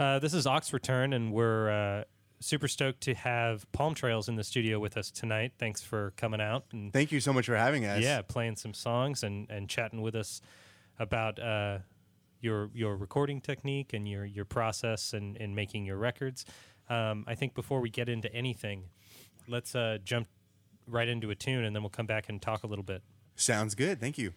Uh, this is Oxford Turn, and we're uh, super stoked to have Palm Trails in the studio with us tonight. Thanks for coming out and Thank you so much for having us. yeah, playing some songs and, and chatting with us about uh, your your recording technique and your your process and in, making your records. Um, I think before we get into anything, let's uh, jump right into a tune, and then we'll come back and talk a little bit. Sounds good. Thank you.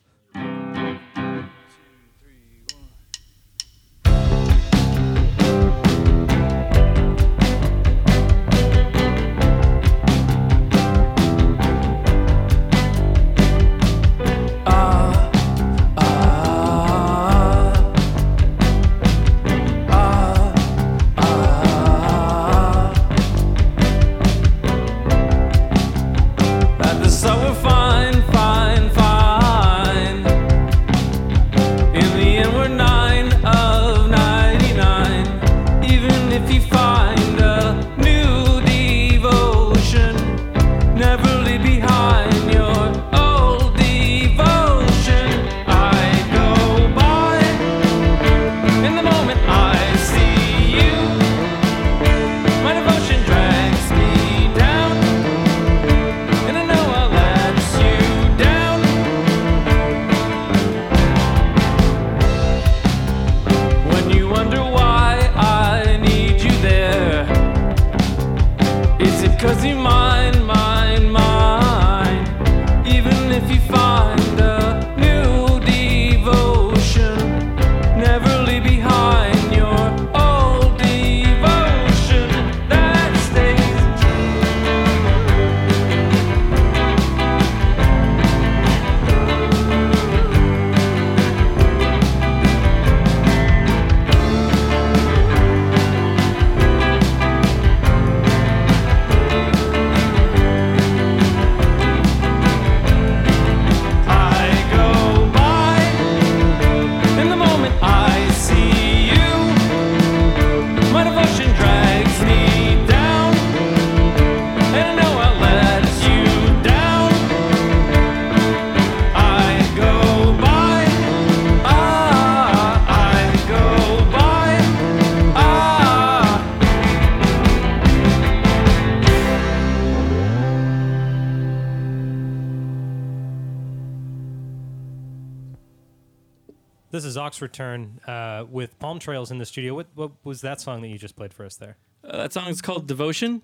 This is Oxford Turn uh, with Palm Trails in the studio. What, what was that song that you just played for us there? Uh, that song is called Devotion.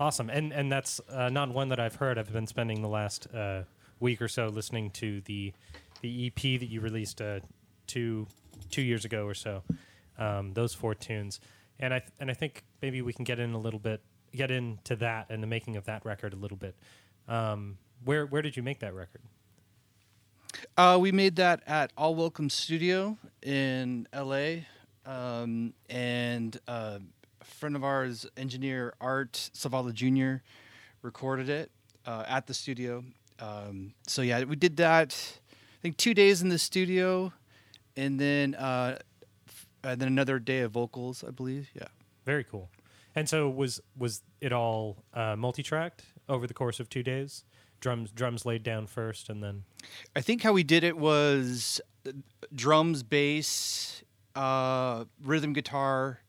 Awesome, and and that's uh, not one that I've heard. I've been spending the last uh, week or so listening to the the EP that you released uh, two two years ago or so. Um, those four tunes, and I th- and I think maybe we can get in a little bit, get into that and the making of that record a little bit. Um, where where did you make that record? Uh, we made that at All Welcome Studio in LA. Um, and uh, a friend of ours, engineer Art Savala Jr., recorded it uh, at the studio. Um, so, yeah, we did that, I think, two days in the studio and then, uh, f- and then another day of vocals, I believe. Yeah. Very cool. And so was was it all uh, multi-tracked over the course of two days? Drums drums laid down first, and then I think how we did it was drums, bass, uh, rhythm guitar,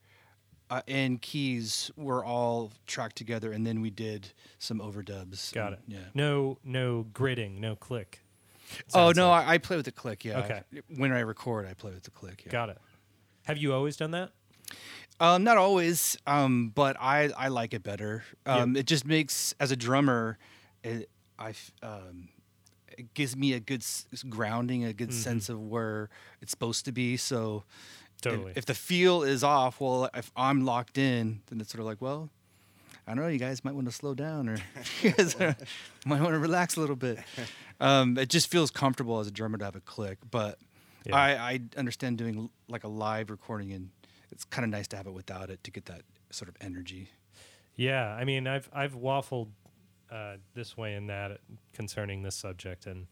uh, and keys were all tracked together, and then we did some overdubs. got and- it. Yeah. No no gridding, no click. Oh no, like. I, I play with the click. Yeah. Okay. When I record, I play with the click. Yeah. got it. Have you always done that? Um, not always, um, but I I like it better. Um, It just makes as a drummer, it, I um, it gives me a good s- grounding, a good sense of where it's supposed to be. So if- Totally. if, the feel is off, well, if I'm locked in, then it's sort of like, well, I don't know, you guys might want to slow down or you guys might want to relax a little bit. Um, it just feels comfortable as a drummer to have a click, but Yeah. I, I understand doing like a live recording and it's kind of nice to have it without it to get that sort of energy. Yeah, I mean, I've I've waffled uh, this way and that concerning this subject, and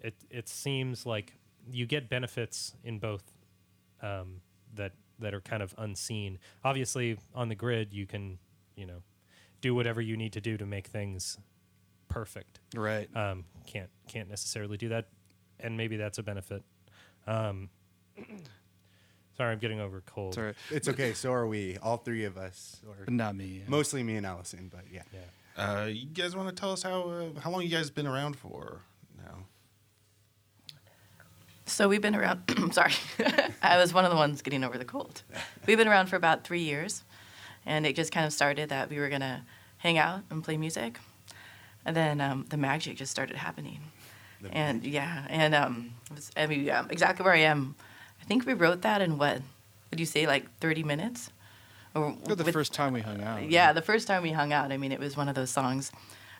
it it seems like you get benefits in both um, that that are kind of unseen. Obviously, on the grid, you can you know do whatever you need to do to make things perfect. Right. Um, can't can't necessarily do that, and maybe that's a benefit. Um, Sorry, I'm getting over a cold. Sorry, It's okay. So are we. All three of us, or not me. mostly me and Allison. But yeah. Yeah. Uh, you guys want to tell us how uh, how long you guys been around for now? So we've been around. I'm sorry, I was one of the ones getting over the cold. We've been around for about three years, and it just kind of started that we were gonna hang out and play music, and then um, the magic just started happening. and yeah, and um, was, I mean, um, exactly where I am. I think we wrote that in what? Would you say like 30 minutes? Or For the with- first time we hung out. Yeah, the first time we hung out. I mean, it was one of those songs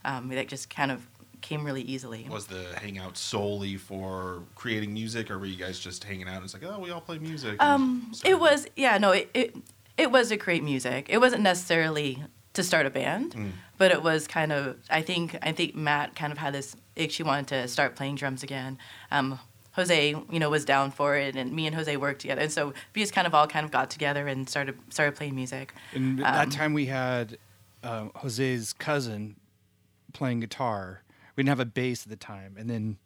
um, that just kind of came really easily. Was the hangout solely for creating music, or were you guys just hanging out and it's like, oh, we all play music? Um, it was yeah, no, it, it it was to create music. It wasn't necessarily to start a band, Mm. but it was kind of. I think I think Matt kind of had this itch. She wanted to start playing drums again. Um, Jose, you know, was down for it, and me and Jose worked together, and so we just kind of all kind of got together and started started playing music. And at that Um, time we had um, Jose's cousin playing guitar. We didn't have a bass at the time, and then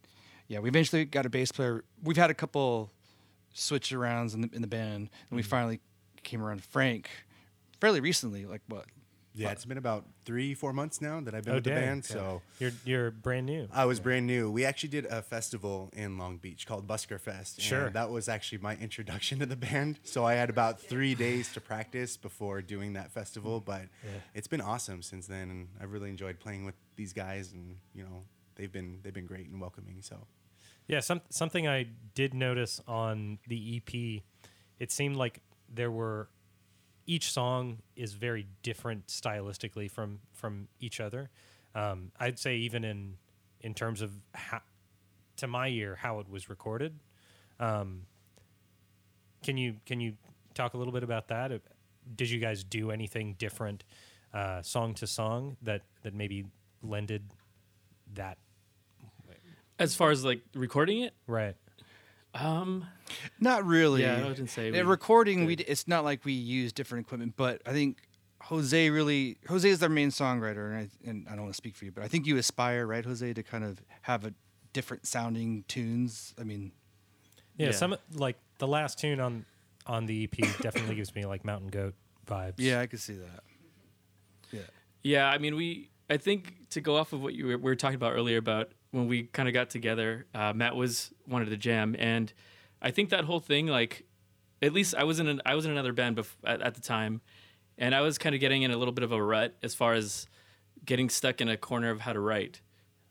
yeah, we eventually got a bass player. We've had a couple switch arounds in the in the band, and Mm-hmm. we finally came around Frank fairly recently. Like what? Yeah, it's been about three, four months now that I've been Oh, with the band. Yeah. So You're you're brand new. I was brand new. We actually did a festival in Long Beach called Busker Fest. and Sure. that was actually my introduction to the band. So I had about three days to practice before doing that festival. Mm. But it's been awesome since then, and I've really enjoyed playing with these guys. And you know, they've been they've been great and welcoming. So Yeah, some, something I did notice on the EP, it seemed like there were each song is very different stylistically from from each other. Um, I'd say even in in terms of how, to my ear how it was recorded. Um, can you can you talk a little bit about that? Uh, Did you guys do anything different uh, song to song that that maybe lended that As far as like recording it, right? Um, Not really. Yeah, I didn't say we recording. We did. d- it's not like we use different equipment, but I think Jose really Jose is our main songwriter, and I, and I don't want to speak for you, but I think you aspire, right, Jose, to kind of have a different sounding tunes. I mean, Yeah, Yeah. some like the last tune on on the EP definitely gives me like Mountain Goat vibes. yeah, I could see that. Yeah. Yeah, I mean, we. I think to go off of what you were, we were talking about earlier about when we kind of got together, uh, Matt was wanted to jam, and I think that whole thing, like, at least I was in an, I was in another band bef- at, at the time, and I was kind of getting in a little bit of a rut as far as getting stuck in a corner of how to write.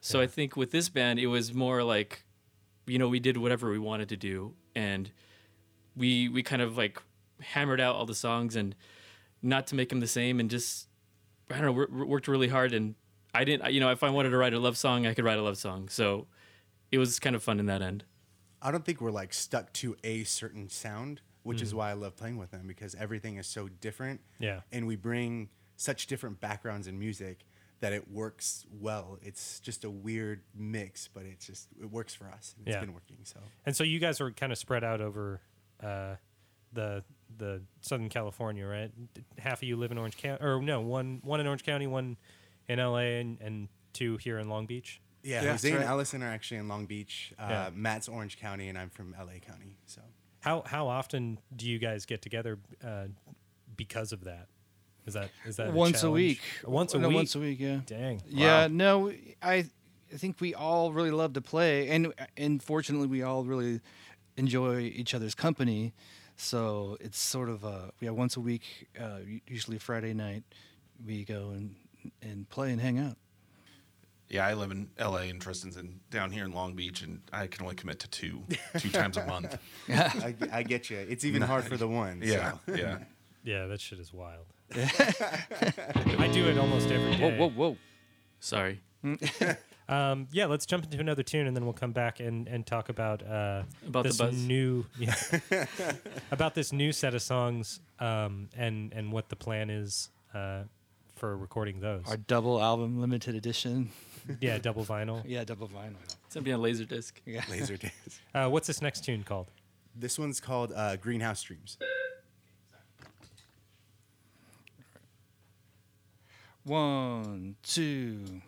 So I think with this band, it was more like, you know, we did whatever we wanted to do, and we we kind of like hammered out all the songs and not to make them the same and just I don't know, worked really hard. And I didn't, you know, if I wanted to write a love song, I could write a love song. So it was kind of fun in that end. I don't think we're like stuck to a certain sound, which is why I love playing with them because everything is so different. Yeah. And we bring such different backgrounds in music that it works well. It's just a weird mix, but it's just it works for us. and It's Yeah. been working. So and so you guys are kind of spread out over uh, the the Southern California, right? Half of you live in Orange County, or no, one one in Orange County, one in LA, and, and two here in Long Beach. yeah, Yeah, Jose that's and right. Allison are actually in Long Beach. Uh, Yeah. Matt's Orange County, and I'm from LA County. So How how often do you guys get together uh, because of that? Is that is that once a challenge? week. Once a No, week. Once a week. Yeah. Dang. Yeah. No, I I think we all really love to play, and and fortunately, we all really enjoy each other's company. So it's sort of uh, yeah, once a week, uh, usually Friday night, we go and and play and hang out. Yeah, I live in L.A. and Tristan's in, down here in Long Beach, and I can only commit to two two times a month. I, I get you. It's even hard for the one. Yeah, so. yeah. Yeah, that shit is wild. I do it almost every day. Whoa, whoa, whoa! Sorry. Um, yeah, let's jump into another tune, and then we'll come back and, and talk about uh, About this buzz. new yeah, about this new set of songs um, and and what the plan is uh, for recording those. Our double album, limited edition. yeah, double vinyl. Yeah, double vinyl. It's going to be on Laserdisc. Yeah. Laser dance. Uh, what's this next tune called? This one's called uh, Greenhouse Dreams. One, two.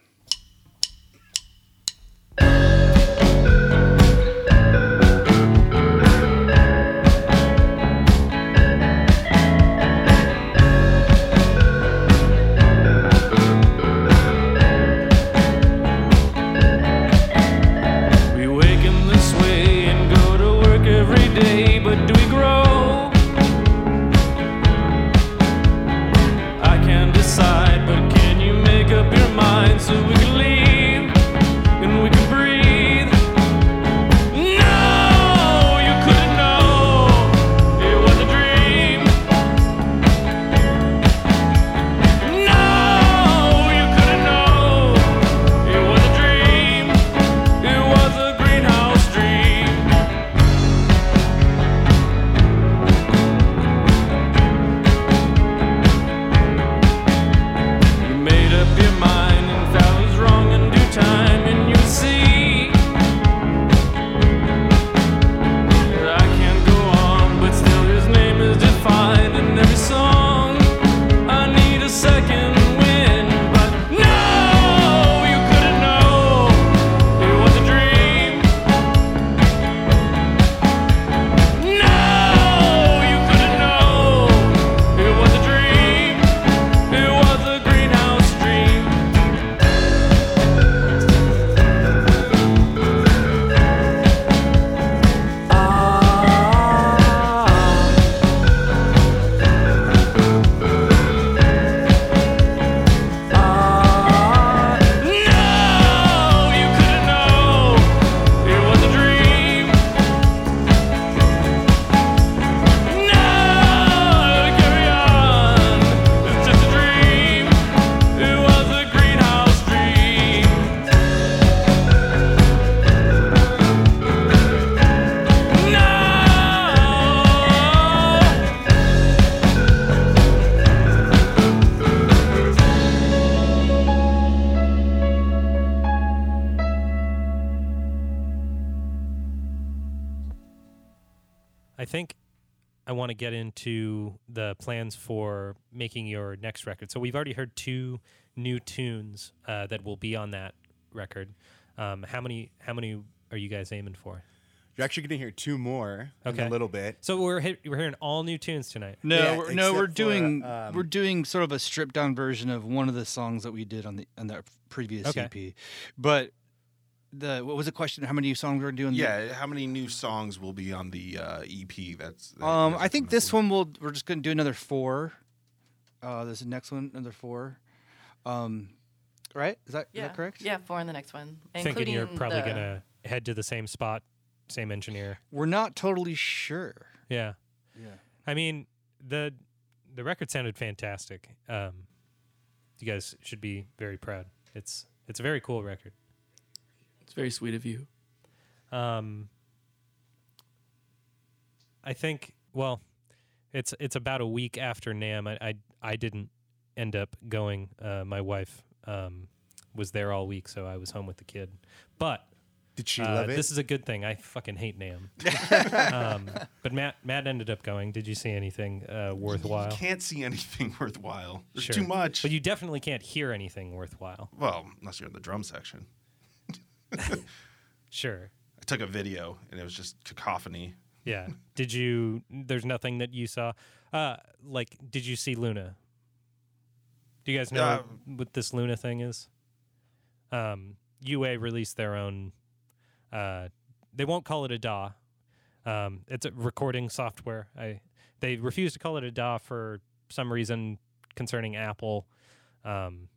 Want to get into the plans for making your next record. So we've already heard two new tunes uh, that will be on that record. Um, how many? How many are you guys aiming for? You're actually going to hear two more in Okay. a little bit. So we're hit, we're hearing all new tunes tonight. No, Yeah, we're, no, we're except for, doing um, we're doing sort of a stripped down version of one of the songs that we did on the on the previous Okay. EP. But the what was the question? How many songs we're doing? Yeah, how many new songs will be on the uh, EP? That's that Um, that's I think this up one will we're just gonna do another four. Uh, there's the next one, another four. Um, right? Is that is Yeah. that correct? Yeah, four in the next one. Thinking you're probably the- gonna head to the same spot, same engineer. We're not totally sure. Yeah. Yeah. I mean the the record sounded fantastic. Um, you guys should be very proud. It's it's a very cool record. It's very sweet of you. Um, I think well, it's it's about a week after NAMM. I I, I didn't end up going. Uh, my wife um, was there all week, so I was home with the kid. But Did she uh, love it? this is a good thing. I fucking hate NAMM. um, but Matt Matt ended up going. Did you see anything uh, worthwhile? You can't see anything worthwhile. There's Sure. too much. But you definitely can't hear anything worthwhile. well, unless you're in the drum section. Sure. I took a video and it was just cacophony. Yeah. Did you? There's nothing that you saw. Uh, like, did you see Luna? Do you guys know Uh, what this Luna thing is? Um, UA released their own. Uh, they won't call it a DAW. Um, it's a recording software. I they refuse to call it a DAW for some reason concerning Apple. Um,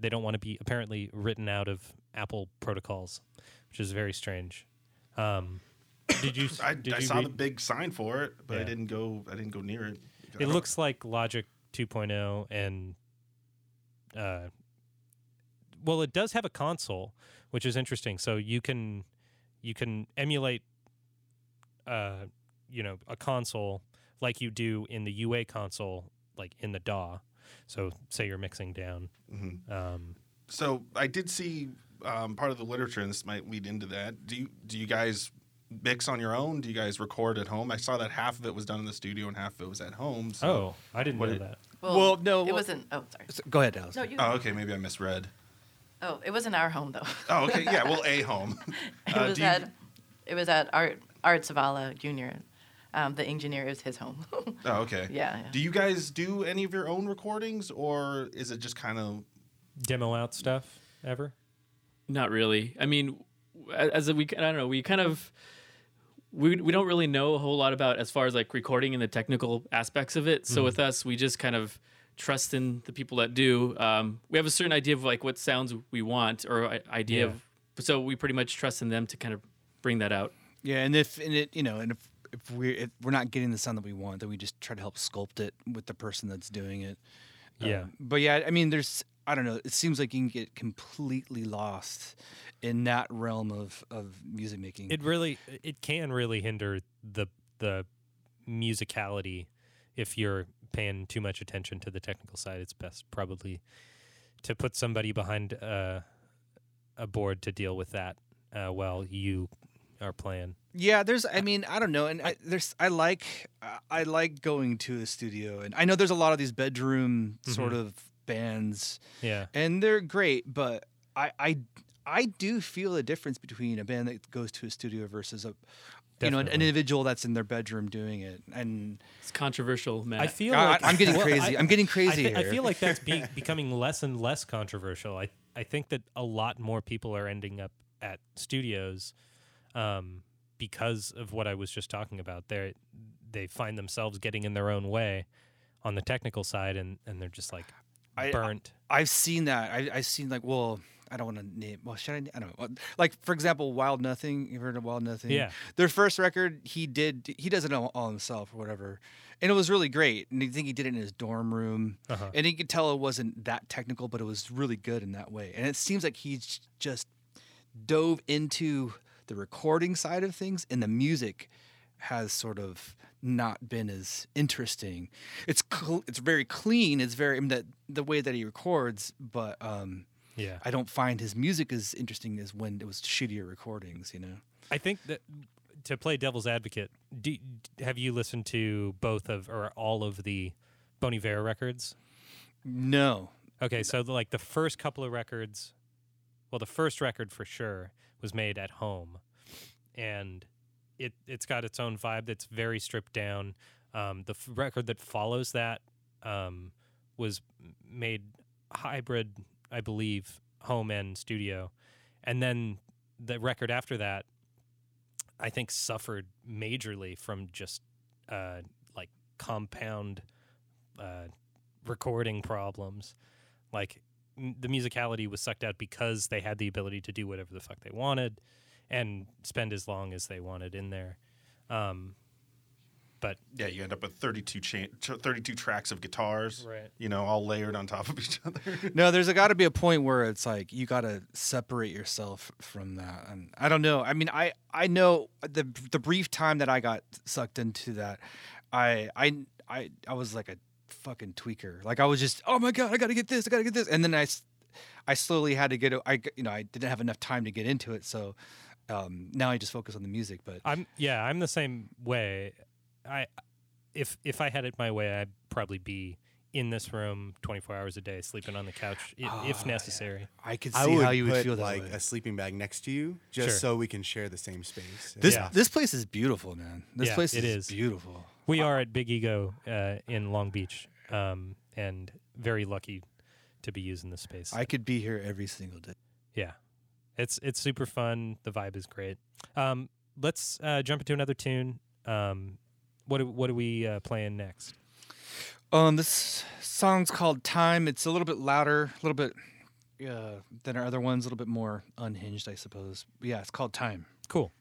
they don't want to be apparently written out of Apple protocols, which is very strange. Um, did you? I, did I you saw read- the big sign for it, but Yeah. I didn't go. I didn't go near it. It looks like Logic 2.0 and uh well it does have a console, which is interesting. So you can you can emulate uh you know, a console like you do in the UA console like in the DAW. So say you're mixing down. Mhm. Um So I did see um, part of the literature, and this might lead into that. Do you do you guys mix on your own? Do you guys record at home? I saw that half of it was done in the studio and half of it was at home. So. oh, I didn't know it- that. Well, Well, no, it well- wasn't. Oh, sorry. So- Go ahead, Alice. No, you. Oh, okay. Maybe I misread. Oh, it wasn't our home though. Oh, okay. Yeah. Well, a home. it Uh, was do you- at. It was at Art Art Zavala Jr. Um, the engineer is his home. Oh, okay. yeah, yeah. Do you guys do any of your own recordings, or is it just kind of? Demo out stuff ever? Not really. I mean, as a we, I don't know, we kind of we we don't really know a whole lot about as far as like recording and the technical aspects of it. So with us, we just kind of trust in the people that do. Um, we have a certain idea of like what sounds we want or idea Yeah. of, so we pretty much trust in them to kind of bring that out. Yeah, and if and it you know, and if if we're if we're not getting the sound that we want, then we just try to help sculpt it with the person that's doing it. Yeah. Um, but yeah, I mean, there's I don't know. It seems like you can get completely lost in that realm of of music making. it really it can really hinder the the musicality if you're paying too much attention to the technical side it's best probably to put somebody behind uh, a board to deal with that uh, while you are playing Yeah, there's. I mean, I don't know, and I, there's. I like. I- I like going to a studio, and I know there's a lot of these bedroom mm-hmm. sort of bands, yeah and they're great. But I, I, I do feel a difference between a band that goes to a studio versus a, you know, an, an individual that's in their bedroom doing it. And It's controversial, man. i feel I, like I'm getting Well, crazy. I- I'm getting I, crazy thi- I feel like that's be- becoming less and less controversial. I I think that a lot more people are ending up at studios um, because of what I was just talking about. They they find themselves getting in their own way on the technical side, and, and they're just like I- burnt. I've seen that. I, I've seen like, well, I don't want to name. Well, should I? I don't know. Like for example, Wild Nothing. You've heard of Wild Nothing? Yeah. Their first record, he did. He does it all, all himself or whatever, and it was really great. And I think he did it in his dorm room, Uh-huh. and he could tell it wasn't that technical, but it was really good in that way. And it seems like he's just dove into the recording side of things, and the music has sort of not been as interesting. It's cl- it's very clean. It's very I mean, that the way that he records, but um, yeah, I don't find his music as interesting as when it was shittier recordings. You know. I think that to play devil's advocate, do, have you listened to both of or all of the Bon Iver records? No. Okay, so the, like the first couple of records, well, the first record for sure was made at home, and it it's got its own vibe that's very stripped down. Um, the f- record that follows that um, was made hybrid, I believe, home and studio, and then the record after that, I think, suffered majorly from just uh, like compound uh, recording problems. Like the musicality was sucked out because they had the ability to do whatever the fuck they wanted and spend as long as they wanted in there. Um, but Yeah, you end up with 32, cha- 32 tracks of guitars, Right. you know, all layered on top of each other. No, there's got to be a point where it's like you got to separate yourself from that. And I don't know. I mean, I I know the the brief time that I got sucked into that, I I I I was like a fucking tweaker. Like I was just, oh my god, I got to get this, I got to get this, and then I, I slowly had to get. I you know I didn't have enough time to get into it, so um, now I just focus on the music. But I'm yeah, I'm the same way. I if if I had it my way, I'd probably be in this room 24 hours a day, sleeping on the couch i- if necessary. I could I see would how you would put feel that like way. a sleeping bag next to you, just Sure. so we can share the same space. This Yeah. this place is beautiful, man. This Yeah, place it is, is. beautiful. We are at Big Ego uh, in Long Beach, um, and very lucky to be using this space. I could be here every single day. yeah, it's it's super fun. The vibe is great. Um, let's uh, jump into another tune. Um, what are- what are we uh, playing next? Um, this song's called "Time." It's a little bit louder, a little bit uh, than our other ones, a little bit more unhinged, I suppose. But yeah, it's called "Time." Cool.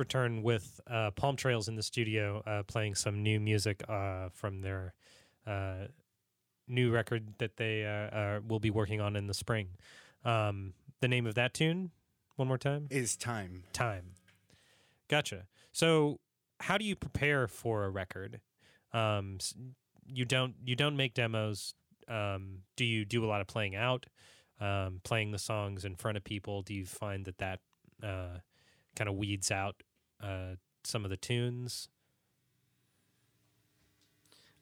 Uh, with uh, Palm Trails in the studio, uh, playing some new music uh, from their uh, new record that they uh, uh, will be working on in the spring. Um, the name of that tune, one more time. Is time. time. Gotcha. So, how do you prepare for a record? Um, you don't you don't make demos. Um, do you do a lot of playing out, um, playing the songs in front of people? Do you find that that uh, kind of weeds out uh, some of the tunes?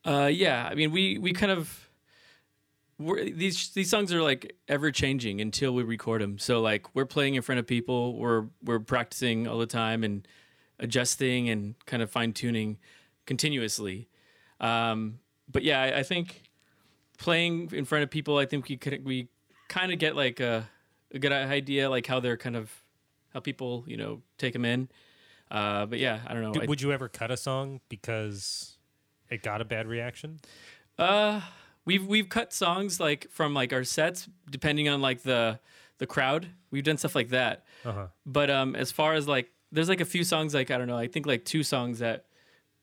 Uh, yeah, I mean, we we kind of these these songs are like ever changing until we record them. So like we're playing in front of people, we're we're practicing all the time and adjusting and kind of fine tuning continuously. Um, but yeah, I, I think playing in front of people, I think we could we kind of get like a, a good idea like how they're kind of how people you know take them in. Uh, but yeah, I don't know. D- I- would you ever cut a song because it got a bad reaction? Uh, we've we've cut songs like from like our sets depending on like the the crowd. We've done stuff like that. Uh huh. But um, as far as like, there's like a few songs like I don't know. I think like two songs that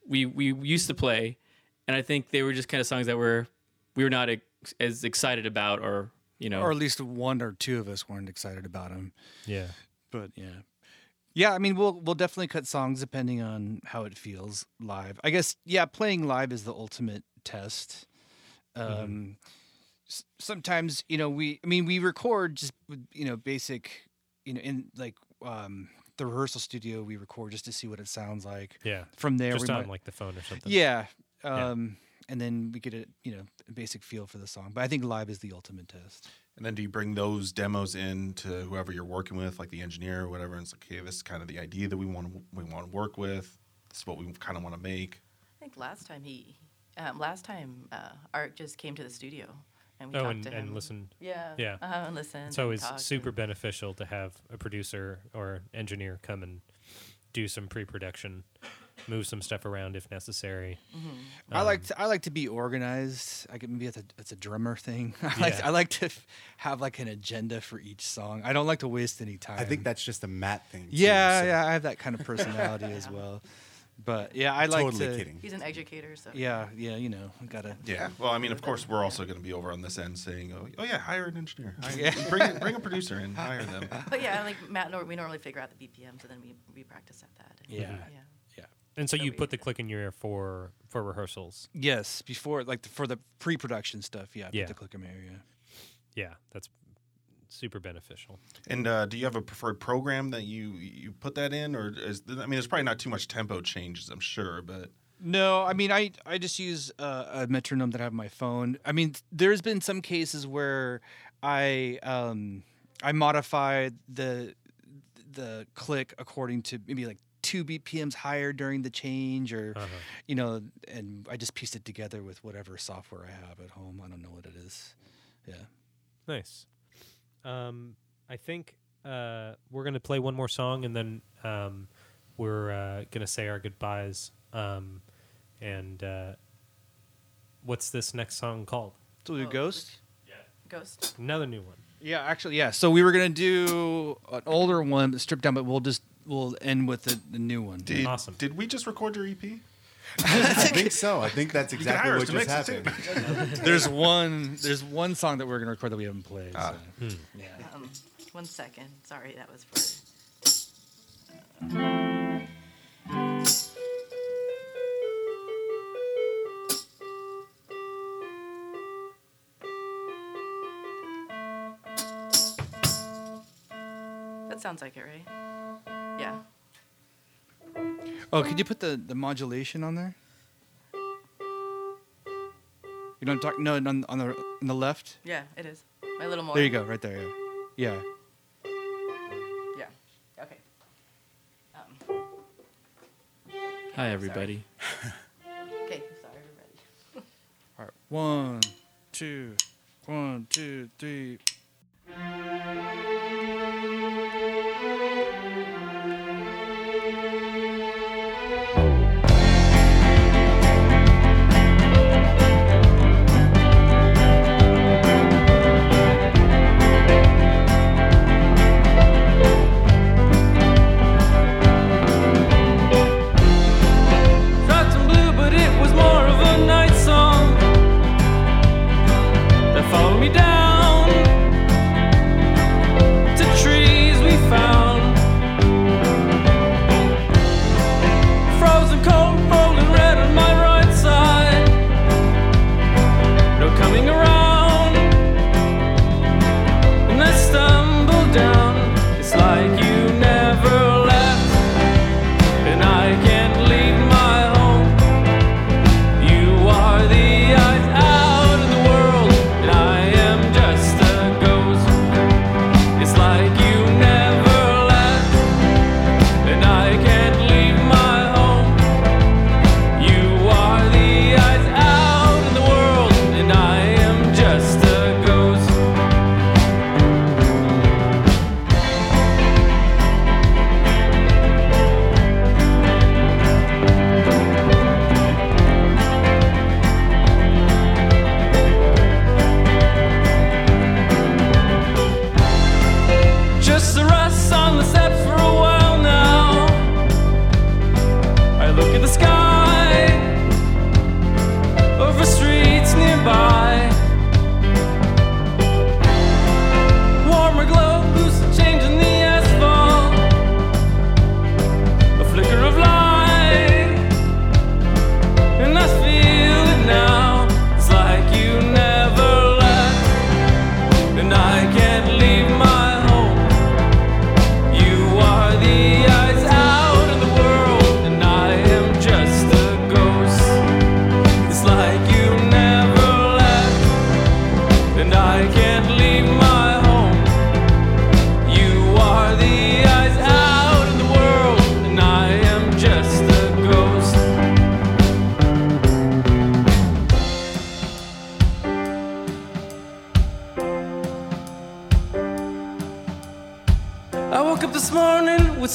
we we used to play, and I think they were just kind of songs that were we were not ex- as excited about, or you know, Or at least one or two of us weren't excited about them Yeah. But yeah. Yeah, I mean we'll we'll definitely cut songs depending on how it feels live. I guess yeah, playing live is the ultimate test. Um s- sometimes, you know, we I mean we record just with, you know, basic, you know, in like um the rehearsal studio we record just to see what it sounds like. Yeah. From there Just we on might, like the phone or something. Yeah. Yeah. And then we get a, you know, a basic feel for the song. But I think live is the ultimate test. And then do you bring those demos in to whoever you're working with, like the engineer or whatever, and it's like, okay, this is kind of the idea that we want to we want to work with. This is what we kind of want to make. I think last time he, um, last time uh, Art just came to the studio and we Oh, talked and, to him. and listen. Yeah. Yeah. Uh-huh, and listen. It's always super and- beneficial to have a producer or engineer come and do some pre-production, move some stuff around if necessary. I like Um, to, I like to be organized. I could maybe it's a it's a drummer thing. I like Yeah. I like to f- have like an agenda for each song. I don't like to waste any time. I think that's just a Matt thing. too, yeah so- yeah I have that kind of personality as well. But yeah, I like Totally to. kidding. He's an educator, so. Yeah yeah you know I gotta. Yeah. Well, I mean, of course, we're also going to be over on this end saying, oh, oh yeah, hire an engineer. Hire, Yeah. bring, bring a producer and hire them. But yeah, like Matt, nor- we normally figure out the BPM, so then we, we practice at that. and- Yeah. Yeah. Yeah. And so So you put the click in your ear for for rehearsals. Yes, before like the, for the pre-production stuff. Yeah, I put Yeah. the clicker mirror. Yeah. Yeah, that's super beneficial. And uh, do you have a preferred program that you you put that in, or is I mean, there's probably not too much tempo changes, I'm sure, but No, I mean I I just use uh, a metronome that I have on my phone. I mean, there's been some cases where I um I modify the the click according to maybe like two BPMs higher during the change, or Uh-huh. you know, and I just pieced it together with whatever software I have at home. I don't know what it is. Yeah. Nice. Um, I think uh, we're gonna play one more song and then um, we're uh, gonna say our goodbyes. Um, and uh, what's this next song called? So we do Oh, Ghost. Yeah. Ghost. Another new one. Yeah, actually, yeah. So we were gonna do an older one, stripped down, but we'll just we'll end with the, the new one. did, Awesome. did we just record your EP? I think so. I think that's exactly hire us what just mix it, too. happened. there's one there's one song that we're gonna record that we haven't played. Ah. so, Hmm. yeah. Um, one second. Sorry, that was for. That sounds like it, right? Yeah. Oh, could you put the, the modulation on there? You don't talk. No, on, on the on the left. Yeah, it is. My little more. There you go, right there. Yeah. Yeah. Yeah. Okay. Um, hi everybody. okay. Sorry, we're. All right. One, two, one, two, three.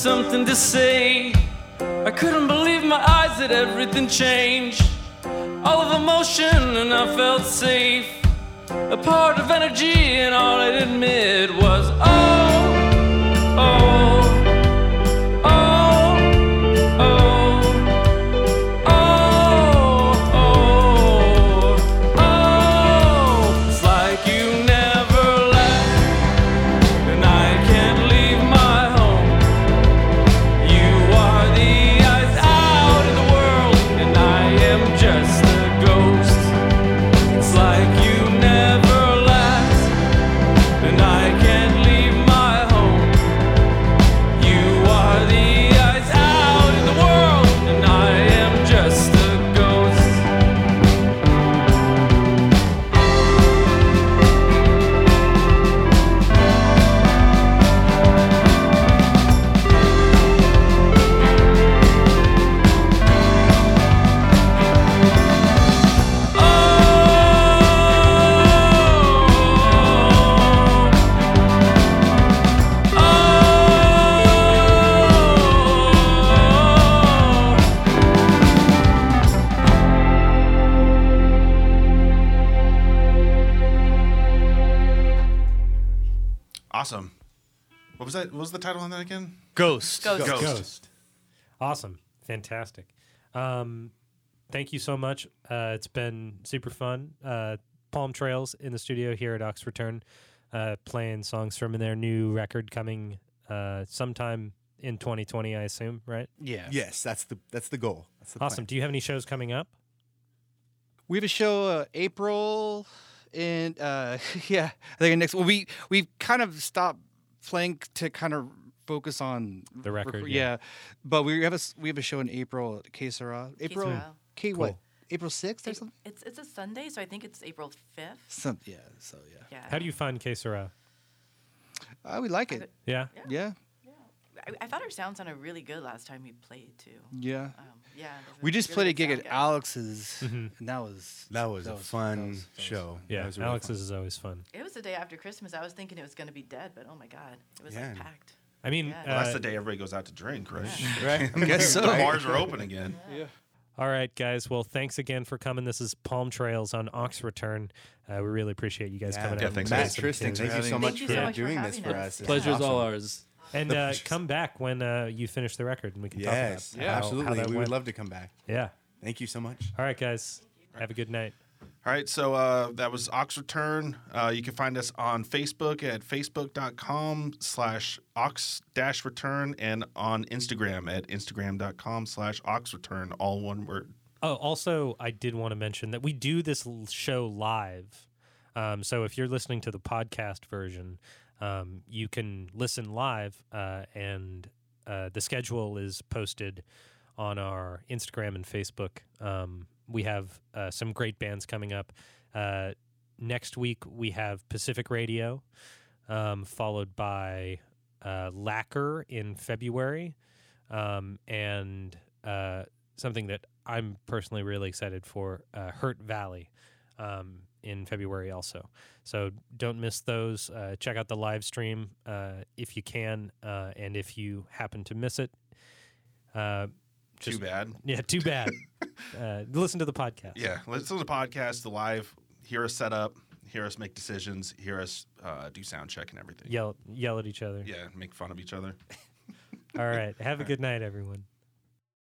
Something to say. I couldn't believe my eyes that everything changed. All of emotion, and I felt safe. A part of energy, and all I'd admit was, oh, oh, Ghost. Ghost. Ghost. Ghost. Awesome. Fantastic. Um, thank you so much. Uh, it's been super fun. Uh, Palm Trails in the studio here at Ox Return, uh, playing songs from their new record coming uh, sometime in 2020, I assume, right? Yeah. Yes, that's the that's the goal. That's the Awesome. plan. Do you have any shows coming up? We have a show uh, April and uh yeah, I think next well we we kind of stopped playing to kind of focus on The record, rec- yeah. yeah. But we have a s- we have a show in April at K April Sarah. K what? April 6th or something? It's it's a Sunday, so I think it's April fifth. Some yeah, so yeah. Yeah. How do you find Que Sera? Uh, we like it. Yeah. Yeah. I, I thought our sound sounded really good last time we played too. Yeah. Um, yeah. We just really played a gig at guys. Alex's and that was That was a that fun that was- that was show. fun. Yeah. That was really Alex's is always fun. It was the day after Christmas. I was thinking it was going to be dead, but oh my god, it was Yeah. like packed. I mean, Yeah. Well, that's uh, the day everybody goes out to drink, right? Right? I guess so. The bars are open again. yeah. All right, guys. Well, thanks again for coming. This is Palm Trails on Ox Return. Uh, we really appreciate you guys Yeah. coming Yeah, out. thanks, Matt guys. listening Tristan, to thank you so much you for so much for doing having this for us. us. This is Pleasure's all ours. And uh, come back when uh, you finish the record and we can Yes, talk about how- absolutely. how that we went. would love to come back. Yeah. Thank you so much. All right, guys. Have a good night. All right, so uh, that was Ox Return. Uh, you can find us on Facebook at facebook.com slash ox dash return and on Instagram at instagram.com slash ox return, all one word. Oh, also, I did want to mention that we do this show live. Um, so if you're listening to the podcast version, um, you can listen live, uh, and uh, the schedule is posted on our Instagram and Facebook. Um, we have uh, some great bands coming up. Uh, next week, we have Pacific Radio, um, followed by uh, Lacquer in February, um, and uh, something that I'm personally really excited for uh, Hurt Valley um, in February also. So don't miss those. Uh, check out the live stream if you can, and if you happen to miss it, uh, Too bad. yeah, too bad. uh, listen to the podcast. Yeah, listen to the podcast, the live, hear us set up, hear us make decisions, hear us uh, do sound check and everything. Yell, yell at each other. Yeah, make fun of each other. All right. Have a good night, everyone.